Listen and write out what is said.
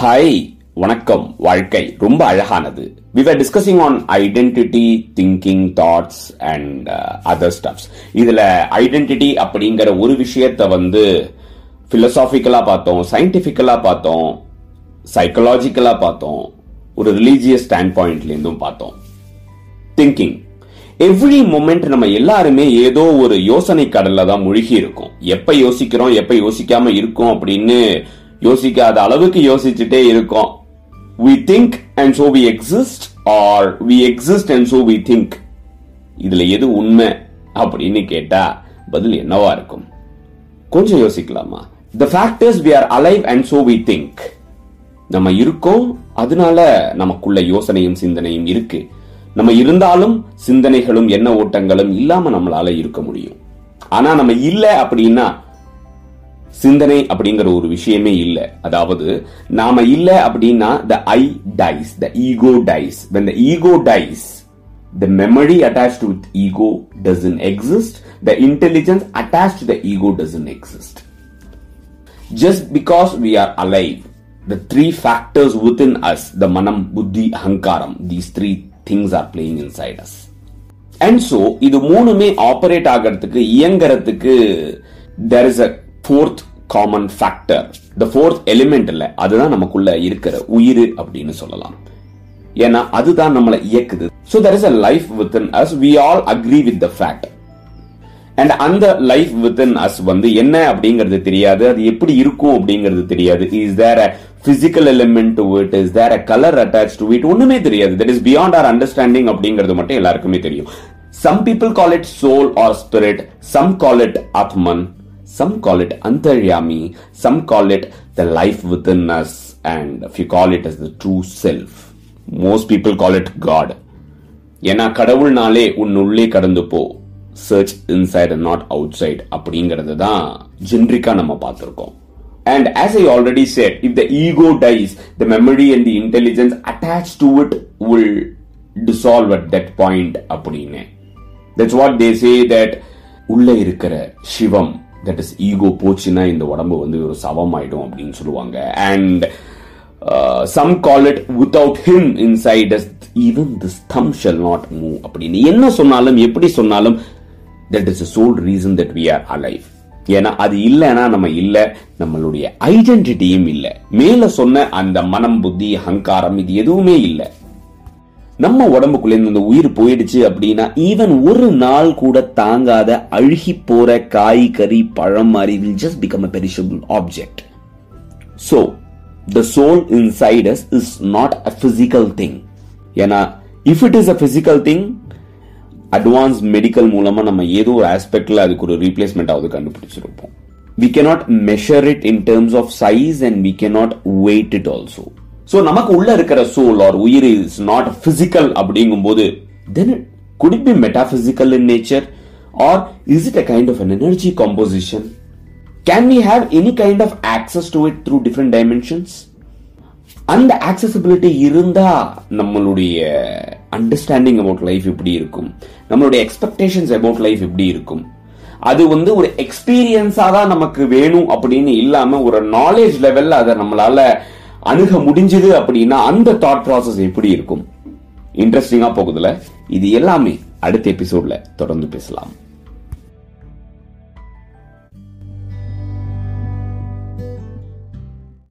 Hi வணக்கம். வாழ்க்கை ரொம்ப அழகானது. We are discussing on identity thinking thoughts and other stuffs இதில் இதுல ஐடென்டிட்டி அப்படிங்கிற ஒரு விஷயத்தை வந்து பிலசாபிக்கலா பார்த்தோம் சயின்டிபிக்கலா பார்த்தோம் சைக்கலாஜிக்கலா பார்த்தோம் ஒரு ரிலீஜியஸ் ஸ்டாண்ட் பாயிண்ட்லேருந்தும் பார்த்தோம். திங்கிங் எவ்ரி மொமெண்ட் நம்ம எல்லாருமே ஏதோ ஒரு யோசனை கடல்ல தான் முழுகி இருக்கும். எப்ப யோசிக்கிறோம் எப்ப யோசிக்காம இருக்கோம் அப்படின்னு யோசிக்காத அளவுக்கு யோசிச்சுட்டே இருக்கோம். We think and so we exist are we exist and so we think இதுல எது உண்மை அப்படின்னு கேட்டா பதில் என்னவா இருக்கும்? கொஞ்சம் யோசிக்கலாமா? The fact is we are alive and so we think நம்ம இருக்கோம் அதனால நமக்குள்ள யோசனையும் சிந்தனையும் இருக்கு. நம்ம இருந்தாலும் சிந்தனைகளும் எண்ண ஓட்டங்களும் இல்லாம நம்மளால இருக்க முடியும் ஆனா நம்ம இல்ல அப்படின்னா சிந்தனை அப்படிங்கிற ஒரு விஷயமே இல்ல அதாவது நாம இல்ல அப்படின்னா the I dies the ego dies when the ego dies the memory attached with ego doesn't exist the intelligence attached to the ego doesn't exist just because we are alive the three factors within us the manam buddhi ahankaram these three things are playing inside us and so இது மூணுமே operate ஆகிறதுக்கு இயங்குறதுக்கு there is a fourth common factor the fourth element இல்லை அதுதான் நமக்குள்ள இருக்கிற உயிர் அப்படின்னு சொல்லலாம். ஏன்னா அதுதான் நம்மளை இயக்குது. So there is a life within us we all agree with the fact and அந்த லைஃப் வித்தின் அஸ் வந்து என்ன அப்படிங்கிறது தெரியாது? அது எப்படி இருக்கும் அப்படிங்கிறது தெரியாது. Is there a physical element to it is there a colour attach to it ஒண்ணுமே தெரியாது. That is beyond our understanding அப்படிங்கிறது மட்டும் எல்லாருக்குமே தெரியும். Some people call it soul or spirit some call it Atman some call it Antaryami some call it the life within us and you call it as as the true self most people call it ஏன்னா கடவுள்னாலே உன் உள்ளே கடந்து போ. Search inside not outside அப்படிங்கறது தான் ஜென்ரிக்கா நம்ம பார்த்துருக்கோம். And as I already said if the ego dies the memory and the intelligence attach to it will dissolve at that point அப்படின்னு that's what they say that உள்ள இருக்கிற சிவம் that is ego போச்சுன்னா இந்த உடம்பு வந்து ஒரு சவம் ஆயிடும் அப்படின்னு சொல்லுவாங்க. And some call it without him inside even this thumb shall not move அப்படின்னு என்ன சொன்னாலும் எப்படி சொன்னாலும் that is soul reason that we are alive ஏன்னா அது இல்லைன்னா நம்ம இல்ல நம்மளுடைய ஐடென்டிட்டியும் இல்ல. மேல சொன்ன அந்த மனம் புத்தி அகங்காரம் இது எதுவுமே இல்லை. நம்ம உடம்புக்குள்ள இருந்து இந்த உயிர் போயிடுச்சு அப்படின்னா ஈவன் ஒரு நாள் கூட தாங்காத அழுகி போற காய் கறி பழம் மாதிரி will just become a perishable object so the soul insides is not a physical thing ஏன்னா if it is a physical thing advance medical மூலமா நம்ம ஏதோ ஒரு ஆஸ்பெக்ட்ல அதுக்கு ஒரு ரீப்ளேஸ்மெண்ட் ஆகுது கண்டுபிடிச்சிருப்போம். We cannot measure it in terms of size and we cannot weigh it also so நமக்கு உள்ள இருக்கிற சோல் ஆர் உயிர் இஸ் நாட் பிசிக்கல் அப்படிங்கும்போது then could it be metaphysical in nature or is it a kind of an energy composition can we have any kind of access to it through different dimensions அந்த accessibility இருந்தா நம்மளுடைய understanding about life எப்படி இருக்கும்? நம்மளுடைய expectations about life எப்படி இருக்கும்? அது வந்து ஒரு எக்ஸ்பீரியன்ஸா தான் நமக்கு வேணும் அப்படின்னு இல்லாம ஒரு நாலேஜ் லெவல்ல அதை நம்மளால அணுக முடிஞ்சது அப்படின்னா அந்த தாட் ப்ராசஸ் எப்படி இருக்கும்? இன்ட்ரெஸ்டிங்கா போகுதுல? இது எல்லாமே அடுத்த எபிசோட்ல தொடர்ந்து பேசலாம்.